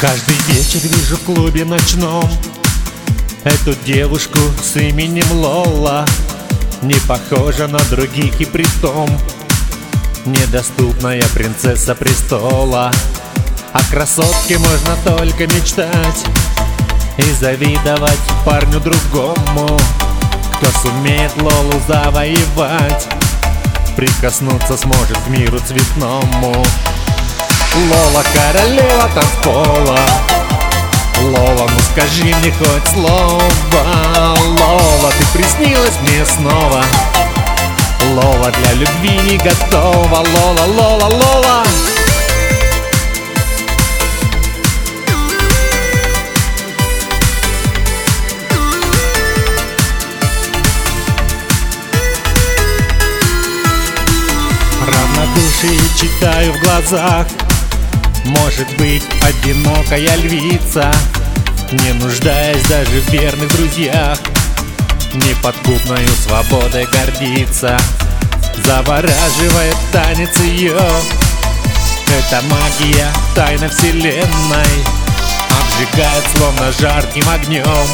Каждый вечер вижу в клубе ночном Эту девушку с именем Лола. Не похожа на других и притом Недоступная принцесса престола. О красотке можно только мечтать И завидовать парню другому Кто сумеет Лолу завоевать Прикоснуться сможет к миру цветному Лола королева танцпола. Лола, ну скажи мне хоть слово. Лола, ты приснилась мне снова. Лола для любви не готова. Лола, Лола, Лола. Равнодушие читаю в глазах может быть одинокая львица Не нуждаясь даже в верных друзьях Неподкупною свободой гордится Завораживает танец ее Это магия, тайна вселенной Обжигает словно жарким огнем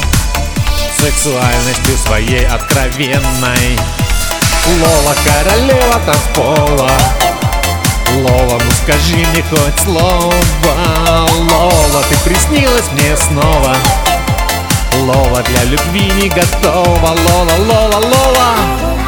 Сексуальностью своей откровенной. Лола королева танцпола Лола, скажи мне хоть слово Лола, ты приснилась мне снова. Лола для любви не готова. Лола, Лола, Лола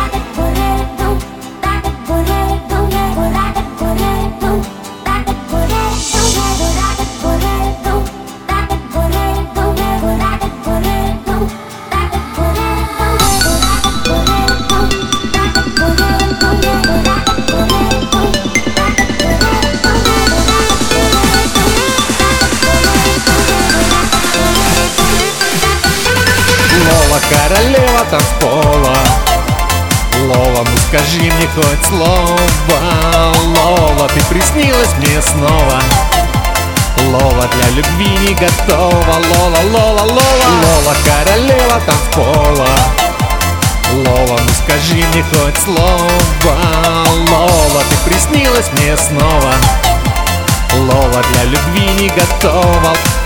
королева танцпола Лола, ну скажи мне хоть слово. Лола, ты приснилась мне снова. Лола для любви не готова. Лола, Лола, Лола Лола, королева танцпола Лола, ну скажи мне хоть слово. Лола, ты приснилась мне снова. Лола для любви не готова. Лола